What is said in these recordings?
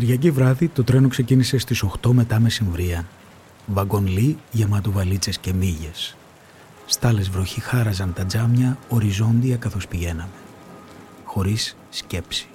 Κυριακή βράδυ το τρένο ξεκίνησε στις 8 μετά μεσημβρία. Βαγκονλί γεμάτο βαλίτσες και μύγες. Στάλες βροχή χάραζαν τα τζάμια οριζόντια καθώς πηγαίναμε. Χωρίς σκέψη.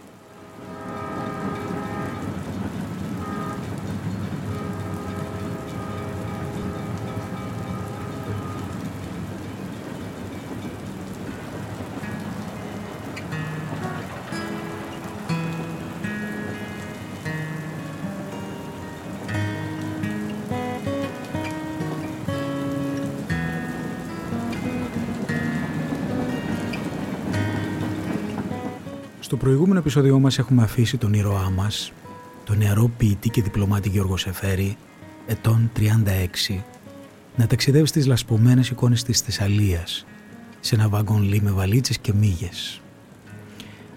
Προηγούμενο επεισόδιο μας έχουμε αφήσει τον ήρωά μας, τον νεαρό ποιητή και διπλωμάτη Γιώργο Σεφέρη, ετών 36, να ταξιδεύει στις λασπωμένες εικόνες της Θεσσαλίας, σε ένα βάγκον λί με βαλίτσες και μύγες.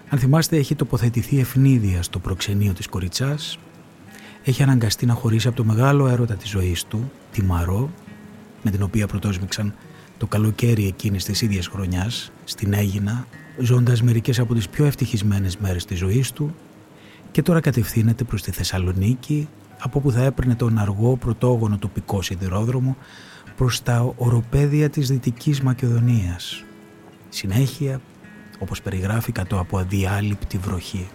Αν θυμάστε έχει τοποθετηθεί ευνίδια στο προξενείο της κοριτσάς, έχει αναγκαστεί να χωρίσει από το μεγάλο έρωτα της ζωής του, τη Μαρό, με την οποία πρωτόσμηξαν το καλοκαίρι εκείνης της ίδιας χρονιάς, στην Έγινα, ζώντας μερικές από τις πιο ευτυχισμένες μέρες της ζωής του και τώρα κατευθύνεται προς τη Θεσσαλονίκη από όπου θα έπαιρνε τον αργό πρωτόγονο τοπικό σιδηρόδρομο προς τα οροπέδια της Δυτικής Μακεδονίας. Συνέχεια, όπως περιγράφει κατώ από αδιάλειπτη βροχή.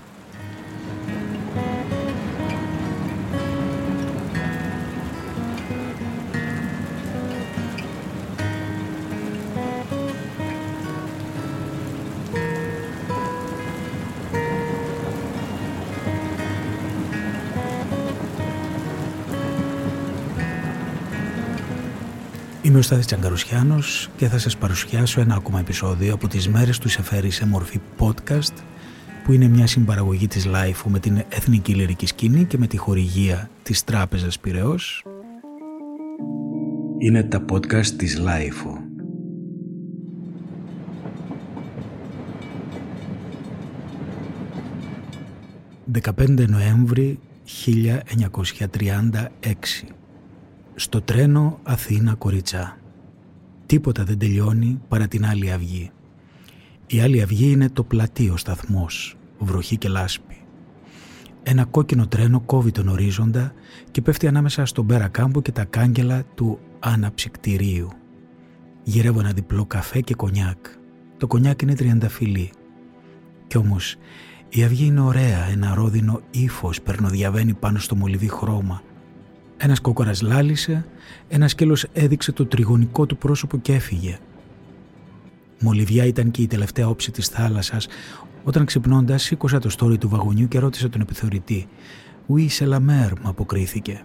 Στάθης Τσαγκαρουσιάνος και θα σας παρουσιάσω ένα ακόμα επεισόδιο από τις μέρες του Σεφέρη σε μορφή podcast που είναι μια συμπαραγωγή της LiFO με την Εθνική Λυρική Σκηνή και με τη χορηγία της Τράπεζας Πυραιός. Είναι τα podcast της LiFO. «15 Νοέμβρη 1936 στο τρένο Αθήνα-Κοριτσά. Τίποτα δεν τελειώνει παρά την άλλη αυγή. Η άλλη αυγή είναι το πλατείο σταθμός, βροχή και λάσπη. Ένα κόκκινο τρένο κόβει τον ορίζοντα και πέφτει ανάμεσα στον πέρα κάμπο και τα κάγκελα του αναψυκτηρίου. Γυρεύω ένα διπλό καφέ και κονιάκ. Το κονιάκ είναι τριανταφυλλή. Κι όμως η αυγή είναι ωραία, ένα ρόδινο ύφος περνοδιαβαίνει πάνω στο μολυβί χρώμα ένας κόκορας λάλησε, ένας σκέλος έδειξε το τριγωνικό του πρόσωπο και έφυγε. Μολυβιά ήταν και η τελευταία όψη της θάλασσας όταν ξυπνώντας σήκωσα το στόρι του βαγονιού και ρώτησα τον επιθεωρητή «Ουί σε λαμέρ» μου αποκρίθηκε.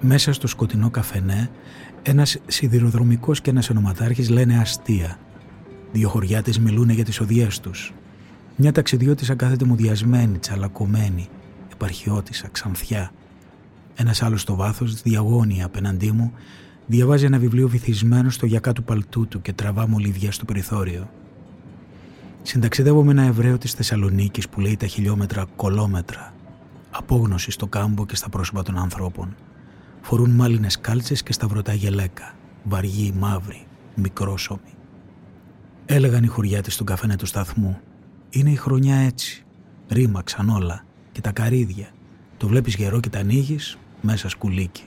Μέσα στο σκοτεινό καφενέ ένας σιδηροδρομικός και ένας ονοματάρχης λένε αστεία. Δύο χωριάτες μιλούν για τις οδειές τους. Μια ταξιδιώτησα κάθεται μου διασμένη, τσαλακωμένη, επαρχιώτησα, ξανθιά. Ένας άλλος στο βάθος, διαγώνια απέναντί μου, διαβάζει ένα βιβλίο βυθισμένο στο γιακά του παλτού του και τραβά μολυβιά στο περιθώριο. Συνταξιδεύω με ένα Εβραίο της Θεσσαλονίκης που λέει τα χιλιόμετρα κολόμετρα. Απόγνωση στο κάμπο και στα πρόσωπα των ανθρώπων. Φορούν μάλινες κάλτσες και σταυρωτά γελέκα. Βαργοί, μαύροι, μικρόσωμοι. Έλεγαν οι χωριάτες στον καφένε του σταθμού είναι η χρονιά έτσι. Ρήμαξαν όλα και τα καρύδια. Το βλέπεις γερό και τα ανοίγεις μέσα σκουλίκι.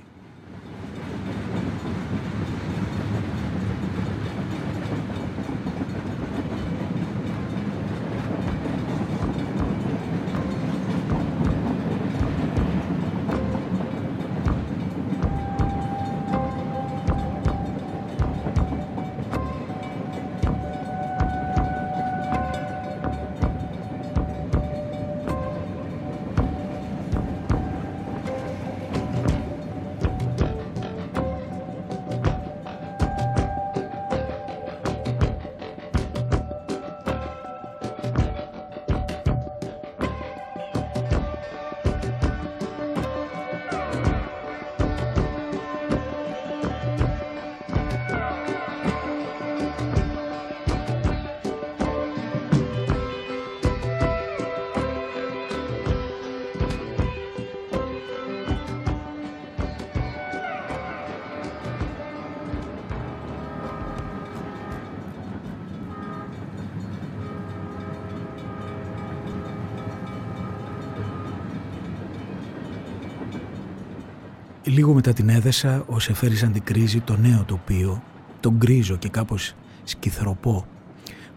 Λίγο μετά την έδεσα, ο Σεφέρης αντικρίζει το νέο τοπίο, τον γκρίζο και κάπως σκυθροπό,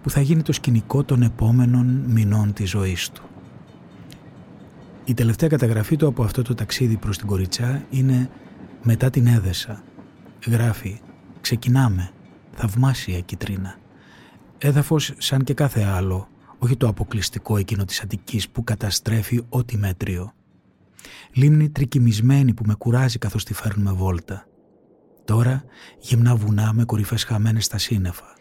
που θα γίνει το σκηνικό των επόμενων μηνών της ζωής του. Η τελευταία καταγραφή του από αυτό το ταξίδι προς την Κοριτσά είναι «Μετά την έδεσα». Γράφει «Ξεκινάμε. Θαυμάσια κιτρίνα». Έδαφος σαν και κάθε άλλο, όχι το αποκλειστικό εκείνο της Αττικής που καταστρέφει ό,τι μέτριο. Λίμνη τρικυμισμένη που με κουράζει καθώς τη φέρνουμε βόλτα. Τώρα γυμνά βουνά με κορυφές χαμένες στα σύννεφα.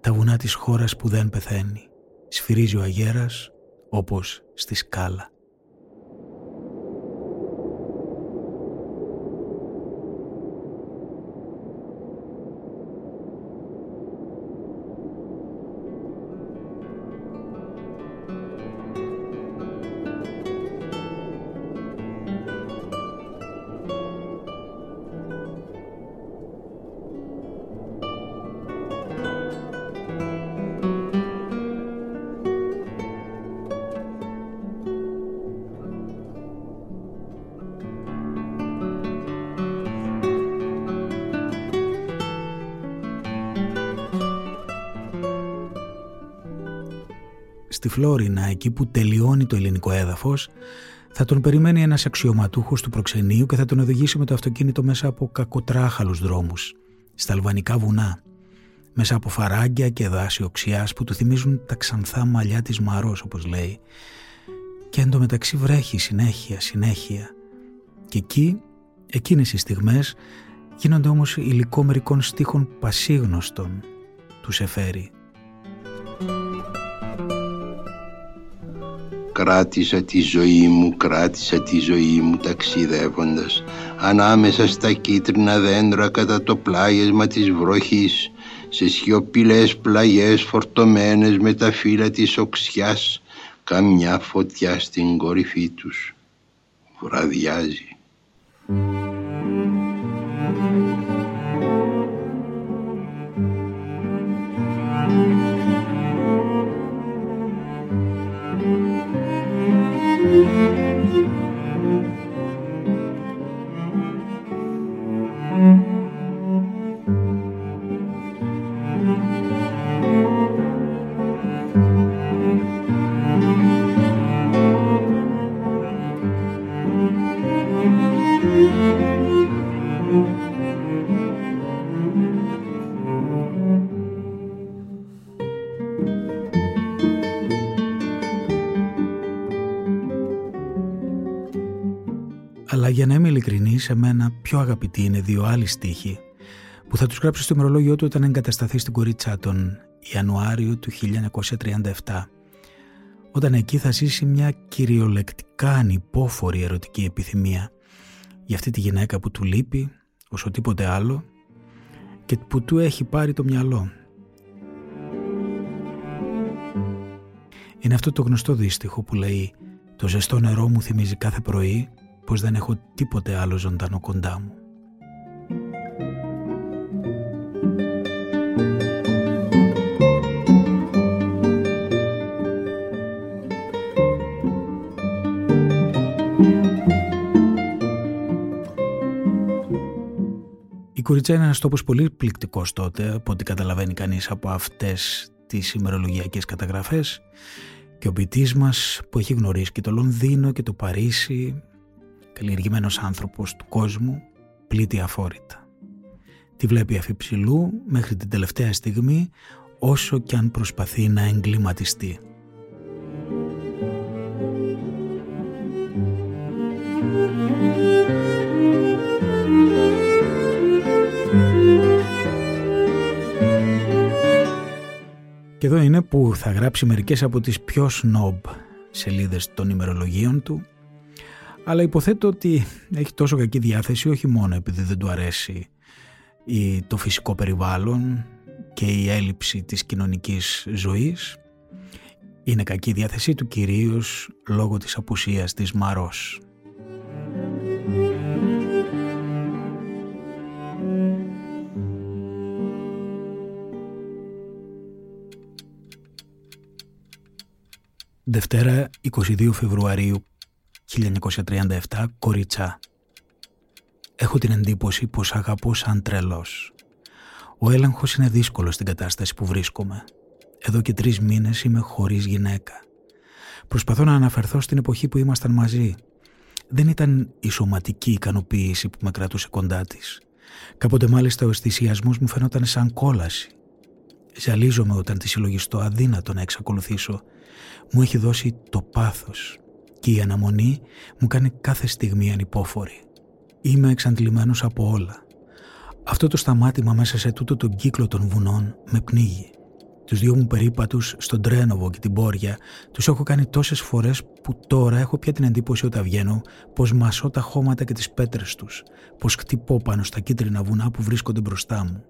Τα βουνά της χώρας που δεν πεθαίνει. Σφυρίζει ο αγέρας όπως στη σκάλα. Στη Φλόρινα, εκεί που τελειώνει το ελληνικό έδαφος, θα τον περιμένει ένας αξιωματούχος του προξενείου και θα τον οδηγήσει με το αυτοκίνητο μέσα από κακοτράχαλους δρόμους, στα αλβανικά βουνά, μέσα από φαράγγια και δάση οξιάς που του θυμίζουν τα ξανθά μαλλιά της Μαρός, όπως λέει. Και εντωμεταξύ βρέχει συνέχεια, συνέχεια. Και εκεί, εκείνες οι στιγμές, γίνονται όμως υλικό μερικών στίχων πασίγνωστων του Σεφέρη Κράτησα τη ζωή μου, κράτησα τη ζωή μου ταξιδεύοντας ανάμεσα στα κίτρινα δέντρα κατά το πλάγεσμα της βροχής σε σιωπηλές πλαγιές φορτωμένες με τα φύλλα της οξιάς καμιά φωτιά στην κορυφή τους. Βραδιάζει. Πιο αγαπητοί είναι δύο άλλοι στίχοι που θα τους γράψει στο ημερολόγιο του όταν εγκατασταθεί στην Κορίτσα τον Ιανουάριο του 1937 όταν εκεί θα ζήσει μια κυριολεκτικά ανυπόφορη ερωτική επιθυμία για αυτή τη γυναίκα που του λείπει όσο τίποτε άλλο και που του έχει πάρει το μυαλό. Είναι αυτό το γνωστό δύστιχο που λέει «Το ζεστό νερό μου θυμίζει κάθε πρωί πως δεν έχω τίποτε άλλο ζωντανό κοντά μου. Η Κουριτσα είναι ένας τόπος πολύ πληκτικός τότε, από ό,τι καταλαβαίνει κανείς από αυτές τις ημερολογιακές καταγραφές και ο ποιητής μας που έχει γνωρίσει και το Λονδίνο και το Παρίσι καλλιεργημένος άνθρωπος του κόσμου, πλήττει αφόρητα. Τη βλέπει αφιψηλού μέχρι την τελευταία στιγμή όσο κι αν προσπαθεί να εγκληματιστεί. Και εδώ είναι που θα γράψει μερικές από τις πιο σνόμπ σελίδες των ημερολογίων του αλλά υποθέτω ότι έχει τόσο κακή διάθεση όχι μόνο επειδή δεν του αρέσει το φυσικό περιβάλλον και η έλλειψη της κοινωνικής ζωής είναι κακή διάθεσή του κυρίως λόγω της απουσίας της Μαρός. Δευτέρα 22 Φεβρουαρίου 1937 Κορίτσά Έχω την εντύπωση πως αγαπώ σαν τρελός. Ο έλεγχος είναι δύσκολος στην κατάσταση που βρίσκομαι. Εδώ και τρεις μήνες είμαι χωρίς γυναίκα. Προσπαθώ να αναφερθώ στην εποχή που ήμασταν μαζί. Δεν ήταν η σωματική ικανοποίηση που με κρατούσε κοντά της. Κάποτε μάλιστα ο αισθησιασμός μου φαινόταν σαν κόλαση. Ζαλίζομαι όταν τη συλλογιστώ αδύνατο να εξακολουθήσω. Μου έχει δώσει το πάθος και η αναμονή μου κάνει κάθε στιγμή ανυπόφορη. Είμαι εξαντλημένος από όλα. Αυτό το σταμάτημα μέσα σε τούτο τον κύκλο των βουνών με πνίγει. Τους δύο μου περίπατους στον Τρένοβο και την Πόρια τους έχω κάνει τόσες φορές που τώρα έχω πια την εντύπωση όταν βγαίνω πως μασώ τα χώματα και τις πέτρες τους, πως χτυπώ πάνω στα κίτρινα βουνά που βρίσκονται μπροστά μου.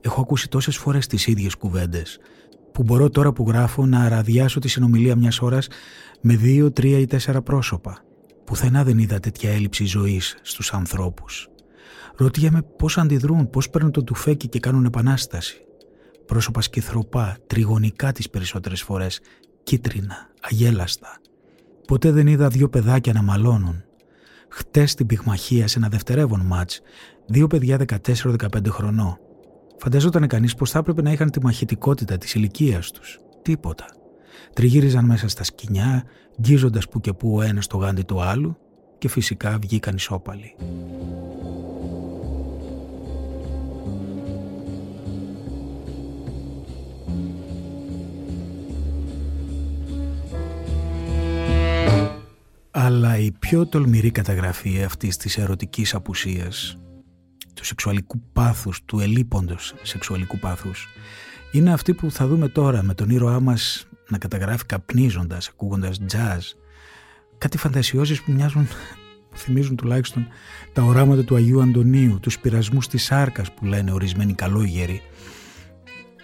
Έχω ακούσει τόσες φορές τις ίδιες κουβέντες, που μπορώ τώρα που γράφω να αραδιάσω τη συνομιλία μιας ώρας με δύο, τρία ή τέσσερα πρόσωπα. Πουθενά δεν είδα τέτοια έλλειψη ζωής στους ανθρώπους. Ρωτιέμαι πώς αντιδρούν, πώς παίρνουν το τουφέκι και κάνουν επανάσταση πρόσωπα σκυθροπά, τριγωνικά τις περισσότερες φορές, κίτρινα, αγέλαστα. Ποτέ δεν είδα δύο παιδάκια να μαλώνουν. Χτες στην πυγμαχία σε ένα δευτερεύον μάτς, δύο παιδιά 14-15 χρονών. Φανταζόταν κανείς πως θα έπρεπε να είχαν τη μαχητικότητα της ηλικίας τους. Τίποτα. Τριγύριζαν μέσα στα σκηνιά, γκίζοντας που και που ο ένας το γάντι του άλλου και φυσικά βγήκαν ισόπαλοι. Αλλά η πιο τολμηρή καταγραφή αυτής της ερωτικής απουσίας, του σεξουαλικού πάθους, του ελίποντος σεξουαλικού πάθους, είναι αυτή που θα δούμε τώρα με τον ήρωά μας να καταγράφει καπνίζοντας, ακούγοντας jazz, κάτι φαντασιώσεις που μοιάζουν, που θυμίζουν τουλάχιστον τα οράματα του Αγίου Αντωνίου, τους πειρασμούς της σάρκας που λένε ορισμένοι καλόγεροι,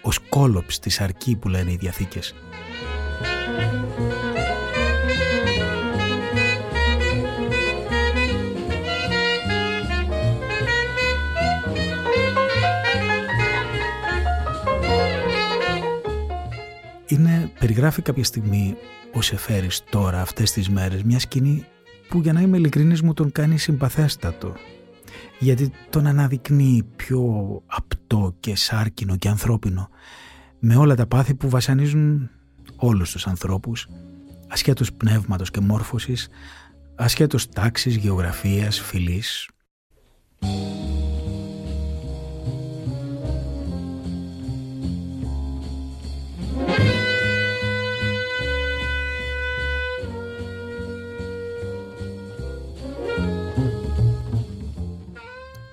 ο σκόλοψ της αρκή που λένε οι διαθήκες. Είναι, περιγράφει κάποια στιγμή ο Σεφέρης τώρα αυτές τις μέρες μια σκηνή που για να είμαι ειλικρινής μου τον κάνει συμπαθέστατο. Γιατί τον αναδεικνύει πιο απτό και σάρκινο και ανθρώπινο με όλα τα πάθη που βασανίζουν όλους τους ανθρώπους ασχέτως πνεύματος και μόρφωσης ασχέτως τάξης, γεωγραφίας, φυλής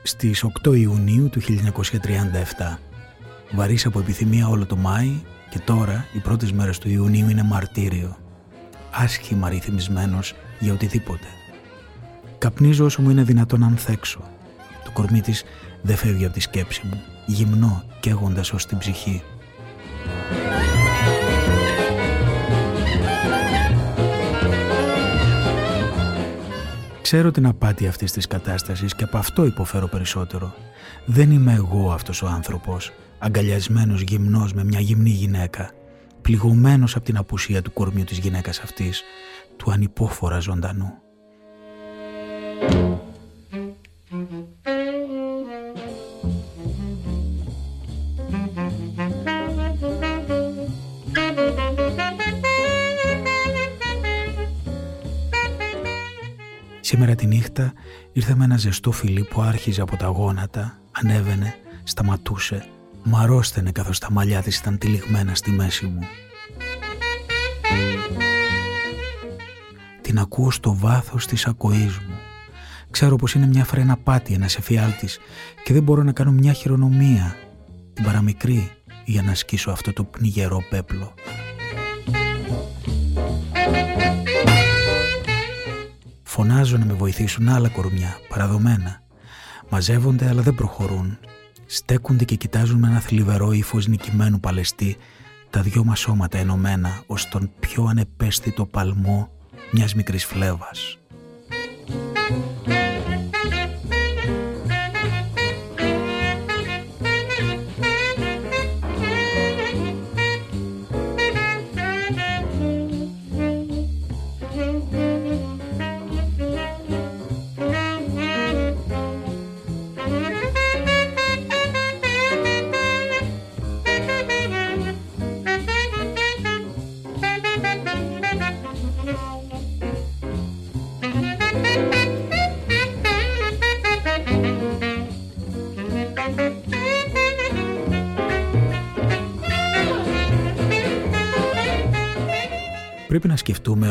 στις 8 Ιουνίου του 1937. Βαρύς από επιθυμία όλο το Μάη και τώρα οι πρώτες μέρες του Ιουνίου είναι μαρτύριο. Άσχημα ρυθμισμένος για οτιδήποτε. Καπνίζω όσο μου είναι δυνατόν να ανθέξω. Το κορμί της δεν φεύγει από τη σκέψη μου, γυμνό καίγοντας ως την ψυχή. Ξέρω την απάτη αυτής της κατάστασης και από αυτό υποφέρω περισσότερο. Δεν είμαι εγώ αυτός ο άνθρωπος, αγκαλιασμένος γυμνός με μια γυμνή γυναίκα, πληγωμένος από την απουσία του κορμιού της γυναίκας αυτής, του ανυπόφορα ζωντανού. Σήμερα τη νύχτα ήρθε με ένα ζεστό φιλί που άρχιζε από τα γόνατα, ανέβαινε, σταματούσε, μου αρρώστενε καθώς τα μαλλιά της ήταν τυλιγμένα στη μέση μου. Την ακούω στο βάθος της ακοής μου. Ξέρω πως είναι μια φρένα πάτη, ένας εφιάλτης και δεν μπορώ να κάνω μια χειρονομία, την παραμικρή, για να ασκήσω αυτό το πνιγερό πέπλο. Φωνάζω να με βοηθήσουν άλλα κορμιά, παραδομένα. Μαζεύονται αλλά δεν προχωρούν. Στέκονται και κοιτάζουν με ένα θλιβερό ύφος νικημένου παλαιστή τα δυο μας σώματα ενωμένα ως τον πιο ανεπαίσθητο παλμό μιας μικρής φλέβας.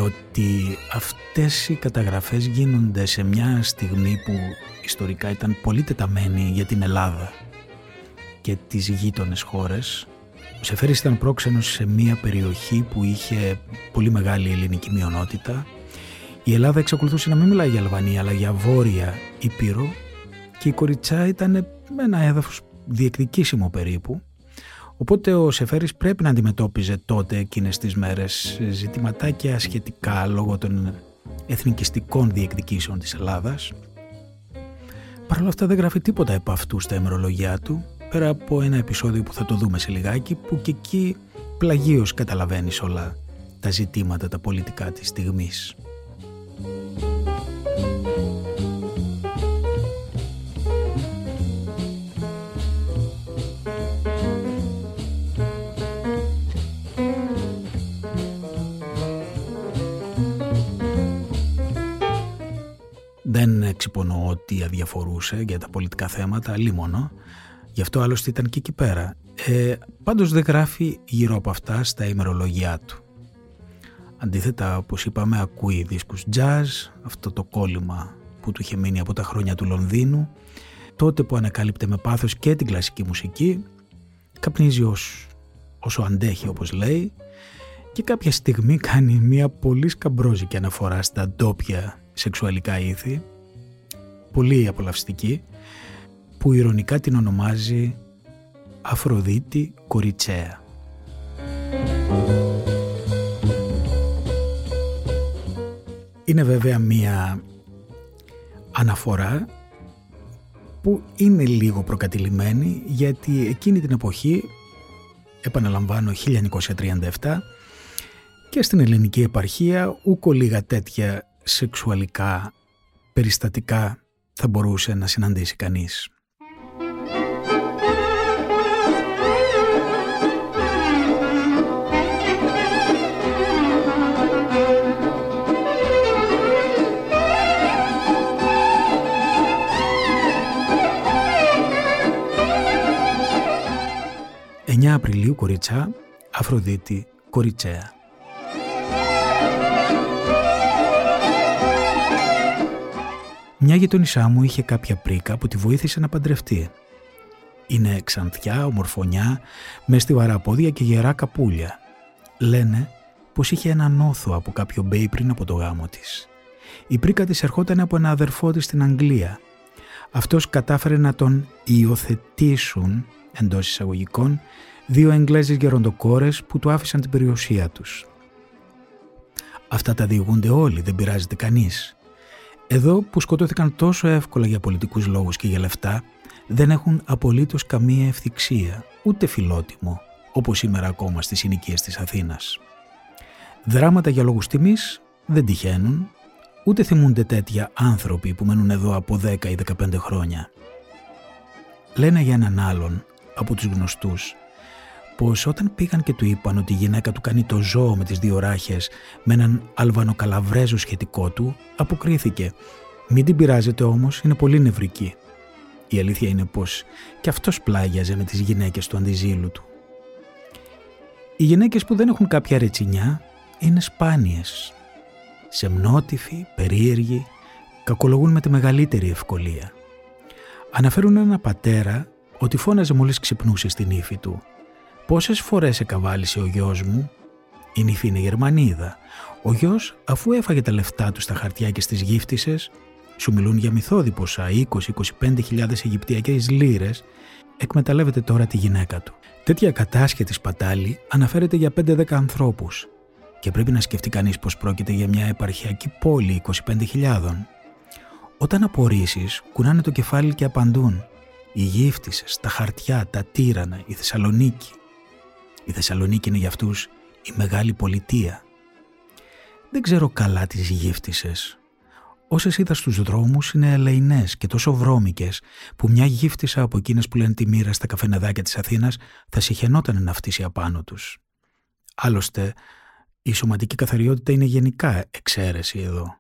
Ότι αυτές οι καταγραφές γίνονται σε μια στιγμή που ιστορικά ήταν πολύ τεταμένη για την Ελλάδα και τις γείτονες χώρες. Ο Σεφέρης ήταν πρόξενος σε μια περιοχή που είχε πολύ μεγάλη ελληνική μειονότητα. Η Ελλάδα εξακολουθούσε να μην μιλάει για Αλβανία αλλά για Βόρεια Ήπειρο και η Κοριτσά ήταν ένα έδαφος διεκδικήσιμο περίπου Οπότε ο Σεφέρης πρέπει να αντιμετώπιζε τότε εκείνες τις μέρες ζητηματάκια σχετικά λόγω των εθνικιστικών διεκδικήσεων της Ελλάδας. Παρ' όλα αυτά δεν γράφει τίποτα επ' αυτού στα ημερολογιά του, πέρα από ένα επεισόδιο που θα το δούμε σε λιγάκι, που και εκεί πλαγίως καταλαβαίνεις όλα τα ζητήματα τα πολιτικά της στιγμής. Δεν εξυπωνώ ότι αδιαφορούσε για τα πολιτικά θέματα, λίμωνο. Γι' αυτό άλλωστε ήταν και εκεί πέρα. Ε, πάντως δεν γράφει γύρω από αυτά στα ημερολογιά του. Αντίθετα, όπως είπαμε, ακούει δίσκους jazz, αυτό το κόλλημα που του είχε μείνει από τα χρόνια του Λονδίνου, τότε που ανακάλυπτε με πάθος και την κλασική μουσική, καπνίζει ως, όσο αντέχει όπως λέει και κάποια στιγμή κάνει μια πολύ σκαμπρόζικη αναφορά στα ντόπια σεξουαλικά ήθη, πολύ απολαυστική, που ηρωνικά την ονομάζει Αφροδίτη Κοριτσέα. Είναι βέβαια μία αναφορά που είναι λίγο προκατηλημένη γιατί εκείνη την εποχή, επαναλαμβάνω 1937, και στην ελληνική επαρχία ούκο λίγα τέτοια σεξουαλικά περιστατικά θα μπορούσε να συναντήσει κανείς. «9 Απριλίου Κοριτσά, Αφροδίτη Κοριτσέα». Μια γειτονισά μου είχε κάποια πρίκα που τη βοήθησε να παντρευτεί. Είναι ξανθιά, ομορφωνιά, μες στιβαρά πόδια και γερά καπούλια. Λένε πως είχε ένα νόθο από κάποιο μπέι πριν από το γάμο της. Η πρίκα της ερχόταν από ένα αδερφό της στην Αγγλία. Αυτός κατάφερε να τον υιοθετήσουν, εντός εισαγωγικών, δύο Εγγλέζες γεροντοκόρες που του άφησαν την περιουσία τους. Αυτά τα διηγούνται όλοι, δεν πειράζεται κανείς. Εδώ που σκοτώθηκαν τόσο εύκολα για πολιτικούς λόγους και για λεφτά, δεν έχουν απολύτως καμία ευθυξία, ούτε φιλότιμο, όπως σήμερα ακόμα στις συνοικίες της Αθήνας. Δράματα για λόγους τιμής δεν τυχαίνουν, ούτε θυμούνται τέτοια άνθρωποι που μένουν εδώ από 10 ή 15 χρόνια. Λένε για έναν άλλον από τους γνωστούς πως όταν πήγαν και του είπαν ότι η γυναίκα του κάνει το ζώο με τις δύο ράχες με έναν αλβανοκαλαβρέζο σχετικό του, αποκρίθηκε «Μην την πειράζετε όμως, είναι πολύ νευρική». Η αλήθεια είναι πως και αυτός πλάγιαζε με τις γυναίκες του αντιζήλου του. Οι γυναίκες που δεν έχουν κάποια ρετσινιά είναι σπάνιες. Σεμνότυφοι, περίεργοι, κακολογούν με τη μεγαλύτερη ευκολία. Αναφέρουν ένα πατέρα ότι φώναζε μόλις ξυπνούσε στην ύφη του Πόσες φορές εκαβάλισε ο γιος μου, η νυφή είναι Γερμανίδα. Ο γιος, αφού έφαγε τα λεφτά του στα χαρτιά και στις γύφτισες, σου μιλούν για μυθόδη ποσά 20-25 χιλιάδες Αιγυπτιακές λίρες, εκμεταλλεύεται τώρα τη γυναίκα του. Τέτοια κατάσχετη σπατάλη αναφέρεται για 5-10 ανθρώπους και πρέπει να σκεφτεί κανείς πως πρόκειται για μια επαρχιακή πόλη 25.000. Όταν απορρίσεις, κουνάνε το κεφάλι και απαντούν. Οι γύφτισες, τα χαρτιά, τα τύρανα, η Θεσσαλονίκη. Η Θεσσαλονίκη είναι για αυτούς η μεγάλη πολιτεία. Δεν ξέρω καλά τις γύφτισες. Όσες είδα στους δρόμους είναι ελεηνές και τόσο βρώμικες που μια γύφτισα από εκείνες που λένε τη μοίρα στα καφενεδάκια της Αθήνας θα συχαινόταν να φτύσει απάνω τους. Άλλωστε, η σωματική καθαριότητα είναι γενικά εξαίρεση εδώ.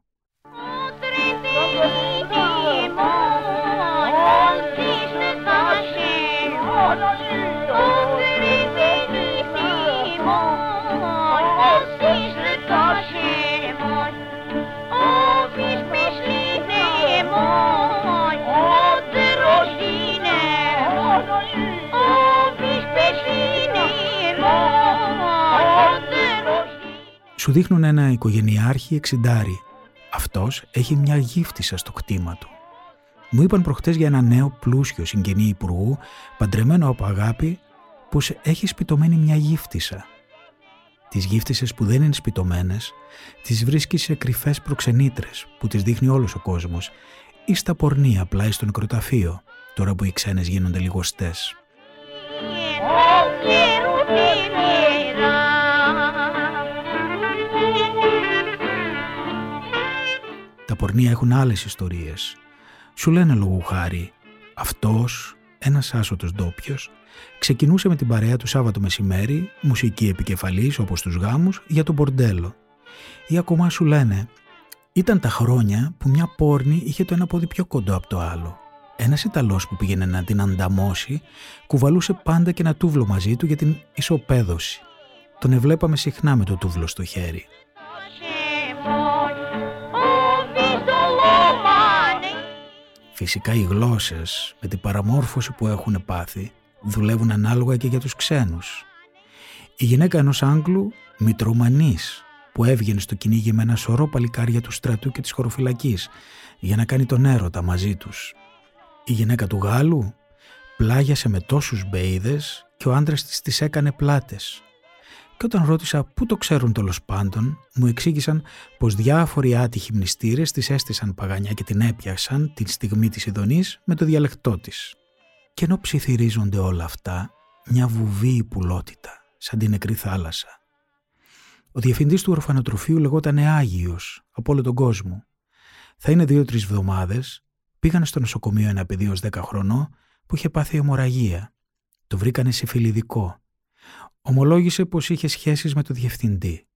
Σου δείχνουν ένα οικογενειάρχη εξιντάρι. Αυτός έχει μια γύφτισσα στο κτήμα του. Μου είπαν προχτές για ένα νέο πλούσιο συγγενή υπουργού, παντρεμένο από αγάπη, πως έχει σπιτωμένη μια γύφτισσα. Τις γύφτισσες που δεν είναι σπιτωμένες, τις βρίσκει σε κρυφές προξενήτρες που τις δείχνει όλος ο κόσμος ή στα πορνεία πλάι στο νεκροταφείο, τώρα που οι ξένες γίνονται λιγοστές. Τα πορνεία έχουν άλλες ιστορίες. Σου λένε λόγου χάρη, αυτός, ένας άσωτος ντόπιος, ξεκινούσε με την παρέα του Σάββατο μεσημέρι, μουσική επικεφαλής όπως τους γάμους, για τον πορντέλο. Ή ακόμα σου λένε, ήταν τα χρόνια που μια πόρνη είχε το ένα πόδι πιο κοντό από το άλλο. Ένας Ιταλός που πήγαινε να την ανταμώσει κουβαλούσε πάντα και ένα τούβλο μαζί του για την ισοπαίδωση. Τον εβλέπαμε συχνά με το τούβλο στο χέρι. Φυσικά οι γλώσσες με την παραμόρφωση που έχουν πάθει δουλεύουν ανάλογα και για τους ξένους. Η γυναίκα ενός Άγγλου, μητρομανής, που έβγαινε στο κυνήγι με ένα σωρό παλικάρια του στρατού και της χωροφυλακής για να κάνει τον έρωτα μαζί τους. Η γυναίκα του Γάλλου πλάγιασε με τόσους μπέιδες και ο άντρας της τις έκανε πλάτες. Και όταν ρώτησα πού το ξέρουν τέλος πάντων, μου εξήγησαν πως διάφοροι άτυχοι μνηστήρες της έστησαν παγανιά και την έπιασαν την στιγμή της ειδονής με το διαλεκτό της. Και ενώ ψιθυρίζονται όλα αυτά, μια βουβή πουλότητα, σαν την νεκρή θάλασσα. Ο διευθυντής του ορφανοτροφείου λεγόταν Άγιος από όλο τον κόσμο. Θα είναι δύο-τρεις εβδομάδες, πήγανε στο νοσοκομείο ένα παιδί ως 10 χρονών που είχε πάθει αιμορραγία. Το βρήκανε συμφιλιδικό. Ομολόγησε πως είχε σχέσεις με το διευθυντή.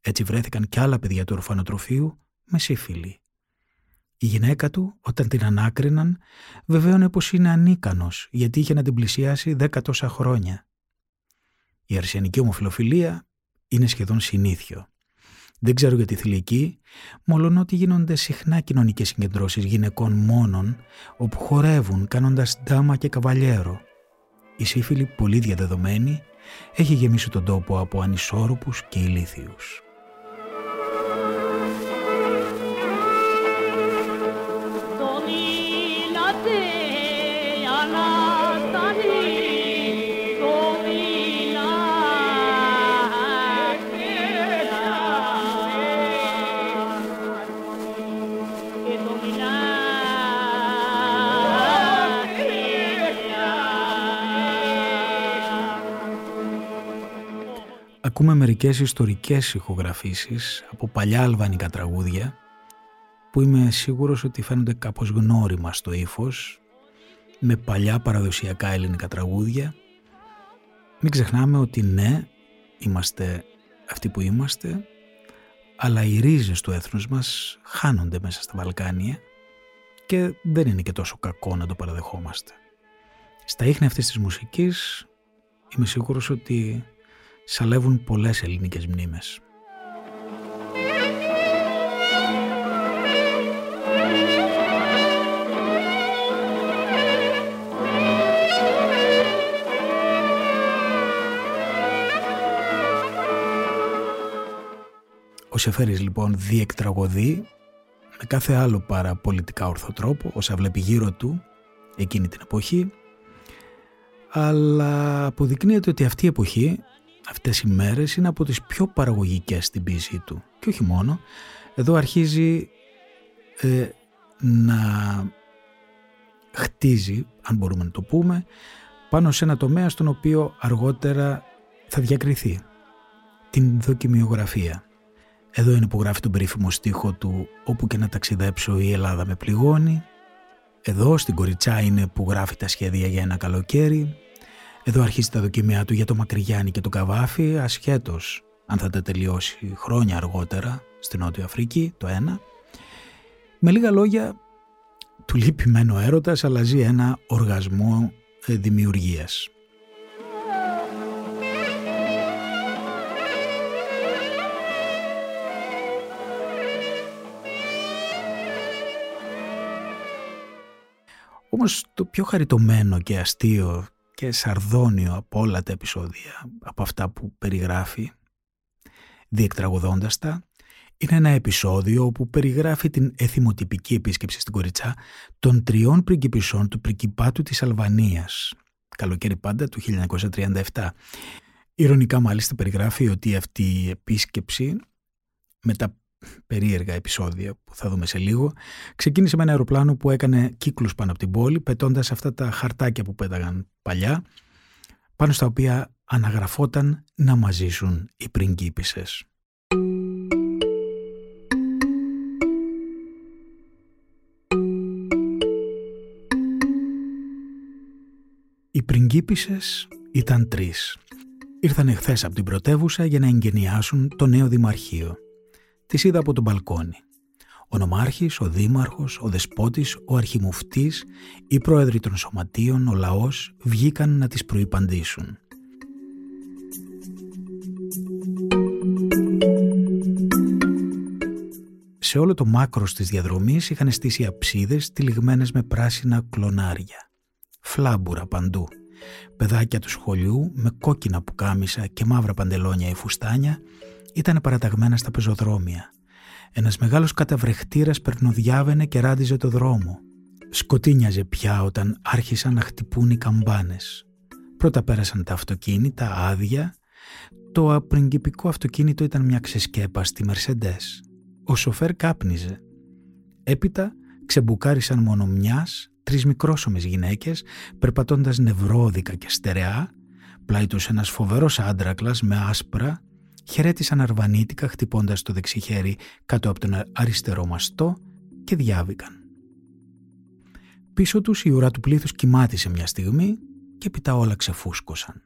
Έτσι βρέθηκαν κι άλλα παιδιά του ορφανοτροφείου με σύφυλλη. Η γυναίκα του, όταν την ανάκριναν, βεβαίωνε πως είναι ανίκανος γιατί είχε να την πλησιάσει δέκα τόσα χρόνια. Η αρσενική ομοφιλοφιλία είναι σχεδόν συνήθιο. Δεν ξέρω για τη θηλυκή, μόλον ότι γίνονται συχνά κοινωνικές συγκεντρώσεις γυναικών μόνον, όπου χορεύουν κάνοντας ντάμα και καβαλιέρο. Η σύφυλη, πολύ διαδεδομένη, έχει γεμίσει τον τόπο από ανισόρροπους και ηλίθιους. Ακούμε μερικές ιστορικές ηχογραφήσεις από παλιά αλβανικά τραγούδια που είμαι σίγουρος ότι φαίνονται κάπως γνώριμα στο ύφος, με παλιά παραδοσιακά ελληνικά τραγούδια. Μην ξεχνάμε ότι ναι, είμαστε αυτοί που είμαστε, αλλά οι ρίζες του έθνους μας χάνονται μέσα στα Βαλκάνια και δεν είναι και τόσο κακό να το παραδεχόμαστε. Στα ίχνη αυτής της μουσικής είμαι σίγουρος ότι σαλεύουν πολλές ελληνικές μνήμες. Ο Σεφέρης λοιπόν διεκτραγωδεί με κάθε άλλο παρά πολιτικά ορθό τρόπο όσα βλέπει γύρω του εκείνη την εποχή αλλά αποδεικνύεται ότι αυτή η εποχή αυτές οι μέρες είναι από τις πιο παραγωγικές στην ποίησή του. Και όχι μόνο, εδώ αρχίζει ε, να χτίζει, αν μπορούμε να το πούμε, πάνω σε ένα τομέα στον οποίο αργότερα θα διακριθεί. Την δοκιμιογραφία. Εδώ είναι που γράφει τον περίφημο στίχο του «Όπου και να ταξιδέψω η Ελλάδα με πληγώνει». Εδώ στην Κοριτσά είναι που γράφει τα σχέδια για ένα καλοκαίρι. Εδώ αρχίζει τα δοκιμιά του για το Μακρυγιάννη και το Καβάφι, ασχέτως αν θα τα τελειώσει χρόνια αργότερα στην Νότια Αφρική, το ένα. Με λίγα λόγια, του λείπει μεν ο έρωτας, αλλά ζει ένα οργασμό ε, δημιουργίας. Όμως το πιο χαριτωμένο και αστείο και σαρδόνιο από όλα τα επεισόδια, από αυτά που περιγράφει, Διεκτραγωδώντας τα, είναι ένα επεισόδιο όπου περιγράφει την εθιμοτυπική επίσκεψη στην Κοριτσά των τριών πριγκιπισών του πριγκιπάτου της Αλβανίας, καλοκαίρι πάντα του 1937. Ηρωνικά μάλιστα περιγράφει ότι αυτή η επίσκεψη με τα περίεργα επεισόδια που θα δούμε σε λίγο ξεκίνησε με ένα αεροπλάνο που έκανε κύκλους πάνω από την πόλη πετώντας αυτά τα χαρτάκια που πέταγαν παλιά πάνω στα οποία αναγραφόταν να μαζίσουν οι πριγκίπισσες. Οι πριγκίπισσες ήταν τρεις. Ήρθαν εχθέ από την πρωτεύουσα για να εγγενιάσουν το νέο δημαρχείο. Τις είδα από τον μπαλκόνι. Ο νομάρχης, ο δήμαρχος, ο δεσπότης, ο αρχιμουφτής, οι πρόεδροι των σωματείων, ο λαός βγήκαν να τις προϋπαντήσουν. Σε όλο το μάκρος της διαδρομής είχαν στήσει αψίδες τυλιγμένες με πράσινα κλονάρια φλάμπουρα παντού. Παιδάκια του σχολείου με κόκκινα πουκάμισα και μαύρα παντελόνια ή φουστάνια ήταν παραταγμένα στα πεζοδρόμια. Ένας μεγάλος καταβρεχτήρας περνοδιάβαινε και ράντιζε το δρόμο. Σκοτίνιαζε πια όταν άρχισαν να χτυπούν οι καμπάνες. Πρώτα πέρασαν τα αυτοκίνητα άδεια. Το απριγκυπικό αυτοκίνητο ήταν μια ξεσκέπαστη Μερσεντές. Ο σοφέρ κάπνιζε. Έπειτα ξεμπουκάρισαν μόνο μιας τρεις μικρόσωμες γυναίκες περπατώντας νευρώδικα και στερεά, πλάι τους ένας φοβερός άντρακλας με άσπρα, χαιρέτησαν αρβανίτικα χτυπώντας το δεξί χέρι κάτω από τον αριστερό μαστό και διάβηκαν. Πίσω τους η ουρά του πλήθους κοιμάτισε μια στιγμή και έπειτα όλα ξεφούσκωσαν.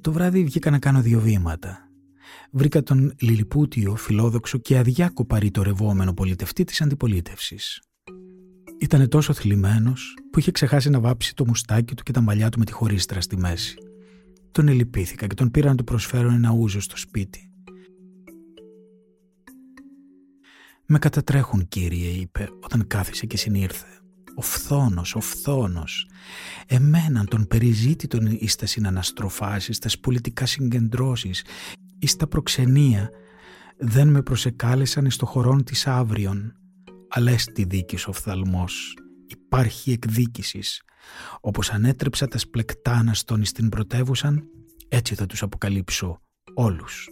Το βράδυ βγήκα να κάνω δύο βήματα βρήκα τον λιλιπούτιο, φιλόδοξο και αδιάκοπα ρητορευόμενο πολιτευτή της αντιπολίτευσης. Ήτανε τόσο θλιμμένος που είχε ξεχάσει να βάψει το μουστάκι του και τα μαλλιά του με τη χωρίστρα στη μέση. Τον ελυπήθηκα και τον πήρα να του προσφέρω ένα ούζο στο σπίτι. «Με κατατρέχουν, κύριε», είπε όταν κάθισε και συνήρθε. «Ο φθόνος, ο φθόνος. Εμέναν τον περιζήτητον εις τας συναναστροφάσεις, στα πολιτικά συγκεντρώσεις, ή στα προξενία δεν με προσεκάλεσαν εις το χωρόν της αύριον, αλλά έστι δίκης οφθαλμός, υπάρχει εκδίκησης. Όπως ανέτρεψα τα σπλεκτάνα στον εις την πρωτεύουσαν, έτσι θα τους αποκαλύψω όλους.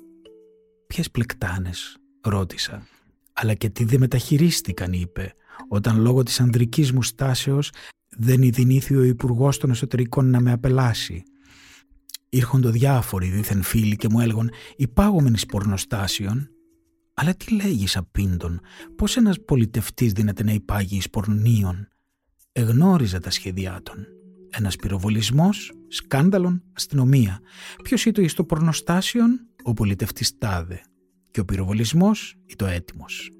Ποιες πλεκτάνες, ρώτησα, αλλά και τι δεν μεταχειρίστηκαν, είπε, όταν λόγω της ανδρικής μου στάσεως δεν ειδηνήθη ο υπουργός των εσωτερικών να με απελάσει Ήρχονται διάφοροι δίθεν φίλοι και μου έλεγαν «Υπάγομενης πορνοστάσεων». Αλλά τι λέγεις απίντον, πώς ένας πολιτευτής δύναται να υπάγει εις πορνίων. Εγνώριζα τα σχέδιά των. Ένας πυροβολισμός, σκάνδαλον, αστυνομία. Ποιος ήταν εις το πορνοστάσιον, ο πολιτευτής τάδε. Και ο πυροβολισμός ή το έτοιμος.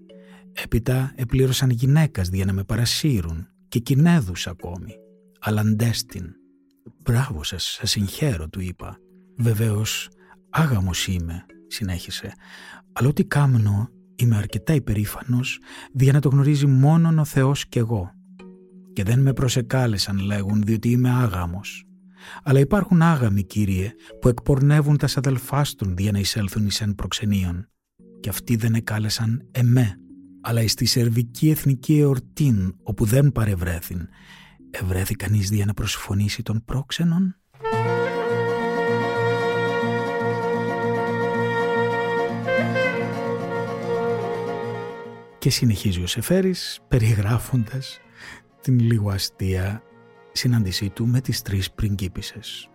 Έπειτα επλήρωσαν γυναίκας για να με παρασύρουν και κινέδους ακόμη. Αλλά αντέστην «Μπράβο σας, σας συγχαίρω», του είπα. «Βεβαίως, άγαμος είμαι», συνέχισε, «αλλά ό,τι κάμνω είμαι αρκετά υπερήφανος για να το γνωρίζει μόνον ο Θεός κι εγώ. Και δεν με προσεκάλεσαν, λέγουν, διότι είμαι άγαμος. Αλλά υπάρχουν άγαμοι, κύριε, που εκπορνεύουν τα αδελφάστων για να εισέλθουν εις εν προξενίων. Και αυτοί δεν εκάλεσαν εμέ, αλλά εις τη σερβική εθνική εορτήν, όπου δεν παρευρέθην, Ευρέθη κανείς δια να προσφωνήσει τον πρόξενον; Και συνεχίζει ο Σεφέρης περιγράφοντας την λίγο αστεία συνάντησή του με τις τρεις πριγκίπισσες.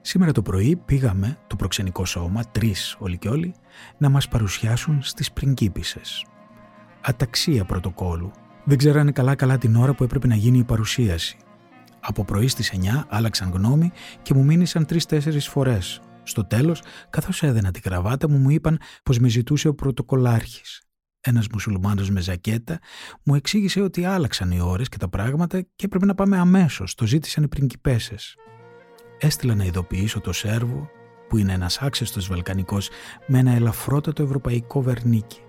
Σήμερα το πρωί πήγαμε το προξενικό σώμα, τρεις όλοι και όλοι, να μας παρουσιάσουν στις πριγκίπισσες. Αταξία πρωτοκόλου δεν ξέρανε καλά-καλά την ώρα που έπρεπε να γίνει η παρουσίαση. Από πρωί στις 9 άλλαξαν γνώμη και μου μήνυσαν τρει-τέσσερι φορές. Στο τέλος, καθώς έδαινα την κραβάτα μου, μου είπαν πως με ζητούσε ο πρωτοκολάρχης. Ένας μουσουλμάνος με ζακέτα μου εξήγησε ότι άλλαξαν οι ώρες και τα πράγματα και έπρεπε να πάμε αμέσως. Το ζήτησαν οι πριγκιπέσες. Έστειλα να ειδοποιήσω το Σέρβο, που είναι ένας άξεστος Βαλκανικός, με ένα ελαφρότατο ευρωπαϊκό βερνίκι.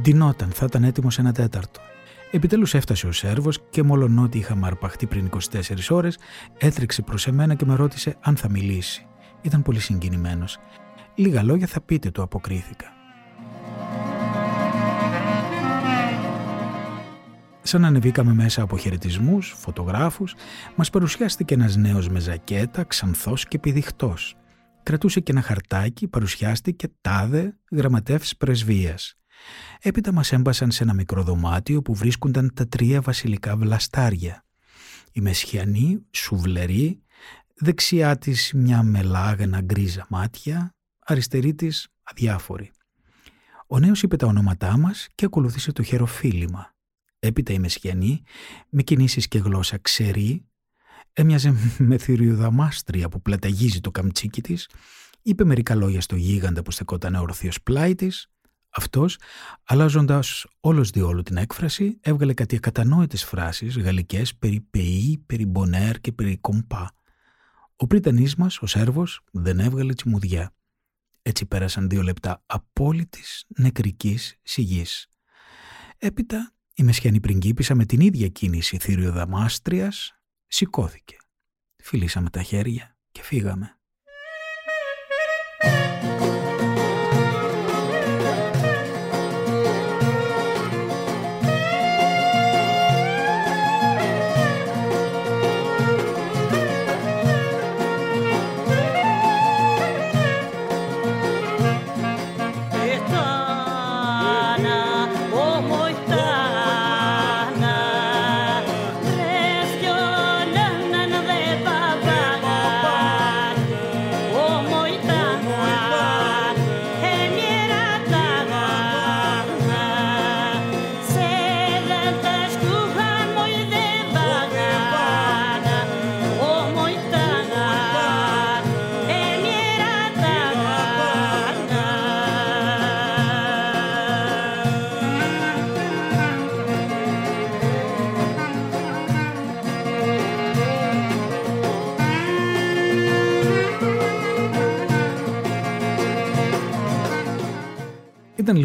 Ντυνόταν, θα ήταν έτοιμο ένα τέταρτο. Επιτέλους έφτασε ο Σέρβος και μόλον ότι είχαμε αρπαχτεί πριν 24 ώρες, έτρεξε προς εμένα και με ρώτησε αν θα μιλήσει. Ήταν πολύ συγκινημένος. «Λίγα λόγια θα πείτε», του αποκρίθηκα. Σαν ανεβήκαμε μέσα από χαιρετισμούς, φωτογράφους, μας παρουσιάστηκε ένας νέος με ζακέτα, ξανθός και πηδιχτός. Κρατούσε και ένα χαρτάκι, παρουσιάστηκε τάδε γραμματεύς πρεσβείας. Έπειτα μας έμπασαν σε ένα μικρό δωμάτιο που βρίσκονταν τα τρία βασιλικά βλαστάρια. Η Μεσχιανή, σουβλερή, δεξιά της μια μελάγνα γκρίζα μάτια, αριστερή της αδιάφορη. Ο νέος είπε τα ονόματά μας και ακολούθησε το χεροφίλημα. Έπειτα η Μεσχιανή, με κινήσεις και γλώσσα ξερή, έμοιαζε με θηριουδαμάστρια που πλαταγίζει το καμτσίκι της, είπε μερικά λόγια στο γίγαντα που στεκόταν όρθιος πλάι της, αυτός, αλλάζοντας όλος διόλου την έκφραση, έβγαλε κάτι ακατανόητες φράσεις γαλλικές περί πεή, περί μπονέρ και περί κομπά. Ο πρίτανής μας, ο Σέρβος, δεν έβγαλε τσιμουδιά. Έτσι πέρασαν δύο λεπτά απόλυτης νεκρικής σιγής. Έπειτα η μεσχιανή πριγκίπισσα με την ίδια κίνηση θύριο δαμάστριας σηκώθηκε. Φιλήσαμε τα χέρια και φύγαμε.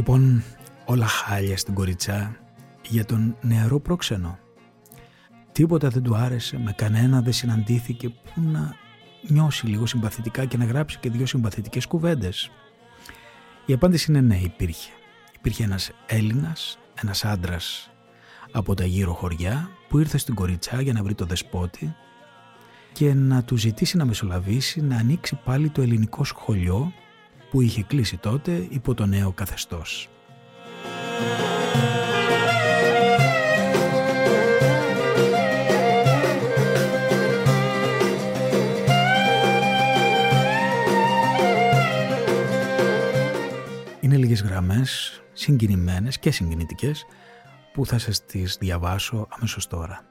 Λοιπόν όλα χάλια στην κοριτσά για τον νεαρό πρόξενο. Τίποτα δεν του άρεσε, με κανένα δεν συναντήθηκε που να νιώσει λίγο συμπαθητικά και να γράψει και δύο συμπαθητικές κουβέντες. Η απάντηση είναι ναι, υπήρχε. Υπήρχε ένας Έλληνας, ένας άντρας από τα γύρω χωριά που ήρθε στην κοριτσά για να βρει το δεσπότη και να του ζητήσει να μεσολαβήσει να ανοίξει πάλι το ελληνικό σχολείο που είχε κλείσει τότε υπό το νέο καθεστώς. Είναι λίγες γραμμές συγκινημένες και συγκινητικές που θα σας τις διαβάσω αμέσως τώρα.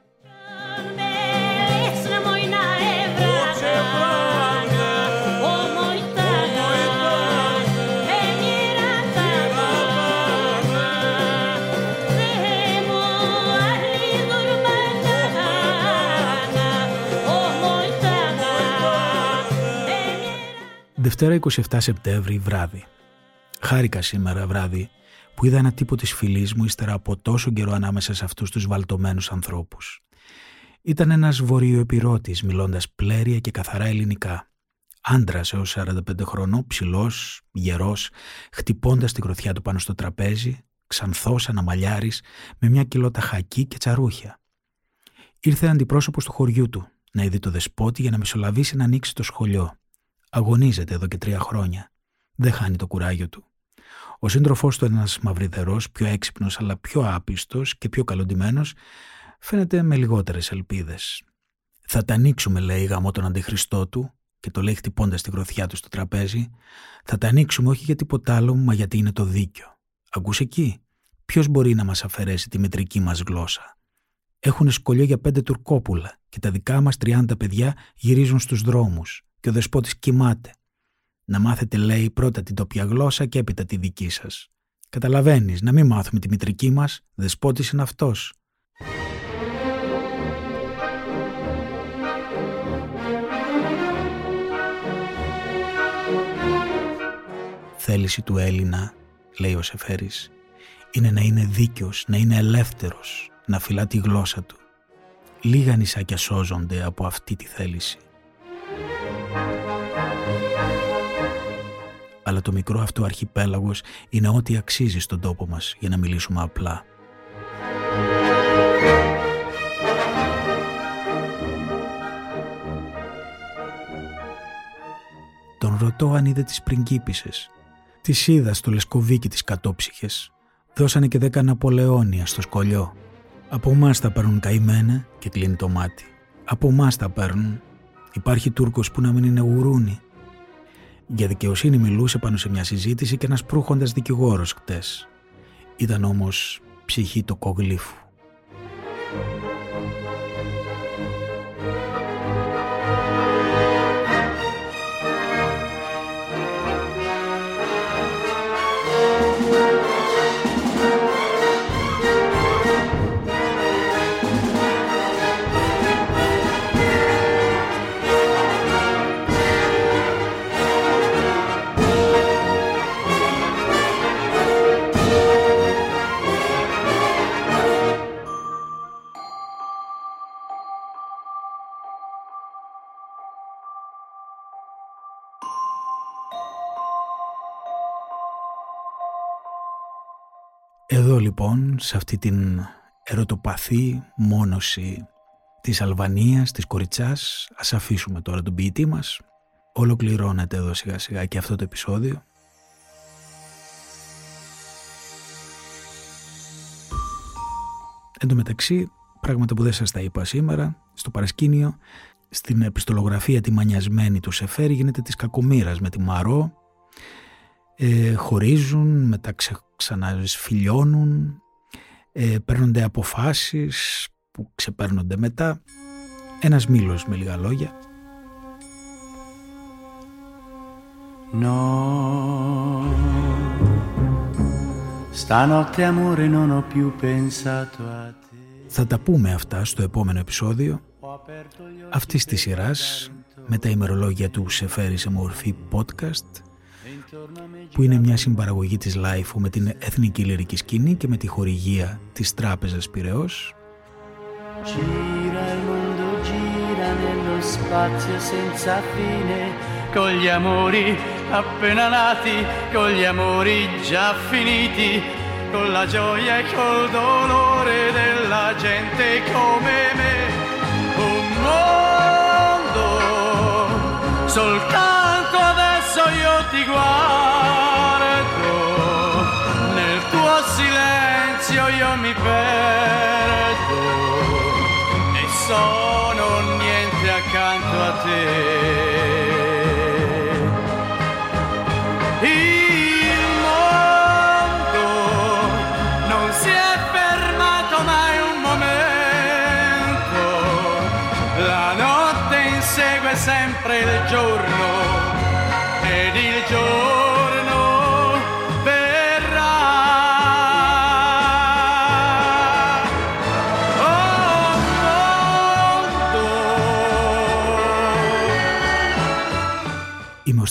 Δευτέρα 27 Σεπτέμβρη βράδυ. Χάρηκα σήμερα βράδυ που είδα ένα τύπο της φίλης μου ύστερα από τόσο καιρό ανάμεσα σε αυτούς τους βαλτωμένους ανθρώπους. Ήταν ένας βορειοεπιρώτης μιλώντας πλέρια και καθαρά ελληνικά. Άντρας έως 45 χρονών, ψηλός, γερός, χτυπώντας τη γροθιά του πάνω στο τραπέζι, ξανθός αναμαλιάρης, με μια κιλότα χακί και τσαρούχια. Ήρθε αντιπρόσωπος του χωριού του, να είδει το δεσπότη για να μεσολαβήσει να ανοίξει το σχολείο. Αγωνίζεται εδώ και τρία χρόνια. Δεν χάνει το κουράγιο του. Ο σύντροφός του, ένας μαυριδερός, πιο έξυπνος αλλά πιο άπιστος και πιο καλοντημένος, φαίνεται με λιγότερες ελπίδες. Θα τα ανοίξουμε, λέει γαμό τον αντιχριστό του, και το λέει χτυπώντας τη γροθιά του στο τραπέζι. Θα τα ανοίξουμε όχι για τίποτα άλλο, μα γιατί είναι το δίκιο. Ακούς εκεί; Ποιος μπορεί να μας αφαιρέσει τη μητρική μας γλώσσα; Έχουν σκολιό για πέντε τουρκόπουλα και τα δικά μας 30 παιδιά γυρίζουν στους δρόμους και ο δεσπότης κοιμάται. Να μάθετε, λέει, πρώτα την τοπια γλώσσα και έπειτα τη δική σας. Καταλαβαίνεις, να μην μάθουμε τη μητρική μας, δεσπότης είναι αυτός. Θέληση του Έλληνα, λέει ο Σεφέρης, είναι να είναι δίκαιος, να είναι ελεύθερος, να φυλά τη γλώσσα του. Λίγα νησάκια σώζονται από αυτή τη θέληση. Αλλά το μικρό αυτό αρχιπέλαγος είναι ό,τι αξίζει στον τόπο μας για να μιλήσουμε απλά. Τον ρωτώ αν είδε τις πριγκίπισσες. Τις είδα στο λεσκοβίκι τις κατόψυχες. Δώσανε και δέκα Ναπολεόνια στο σκολιό. Από εμάς τα παίρνουν καημένα και κλείνει το μάτι. Από εμάς τα παίρνουν. Υπάρχει Τούρκος που να μην είναι γουρούνι. Για δικαιοσύνη μιλούσε πάνω σε μια συζήτηση και ένας προύχοντας δικηγόρος χτες. Ήταν όμως ψυχή το κογλίφου. Εδώ λοιπόν, σε αυτή την ερωτοπαθή μόνωση της Αλβανίας, της Κοριτσάς, ας αφήσουμε τώρα τον ποιητή μας. Ολοκληρώνεται εδώ σιγά σιγά και αυτό το επεισόδιο. Εν τω μεταξύ, πράγματα που δεν σας τα είπα σήμερα, στο παρασκήνιο, στην επιστολογραφία τη μανιασμένη του Σεφέρη γίνεται της κακομήρας με τη Μαρό, ε, χωρίζουν, μετά ξε, ξανασφιλιώνουν, ε, παίρνονται αποφάσεις που ξεπέρνονται μετά. Ένας μήλος με λίγα λόγια. No, stanotte amore non ho più pensato a te. Θα τα πούμε αυτά στο επόμενο επεισόδιο αυτής της σειράς με τα ημερολόγια του σε φέρει σε μορφή podcast που είναι μια συμπαραγωγή της Lifeo με την Εθνική Λυρική Σκηνή και με τη χορηγία της Τράπεζας Πυραιός. Gira il mondo gira nello spazio senza fine con gli amori appena nati, con gli amori già finiti, con la gioia e col dolore della gente come me. Un mondo soltanto io ti guardo, nel tuo silenzio io mi perdo e sono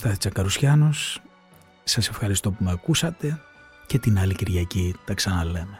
Είμαι ο Στάθης Τσακαρουσιάνος. Σας ευχαριστώ που με ακούσατε και την άλλη Κυριακή τα ξαναλέμε.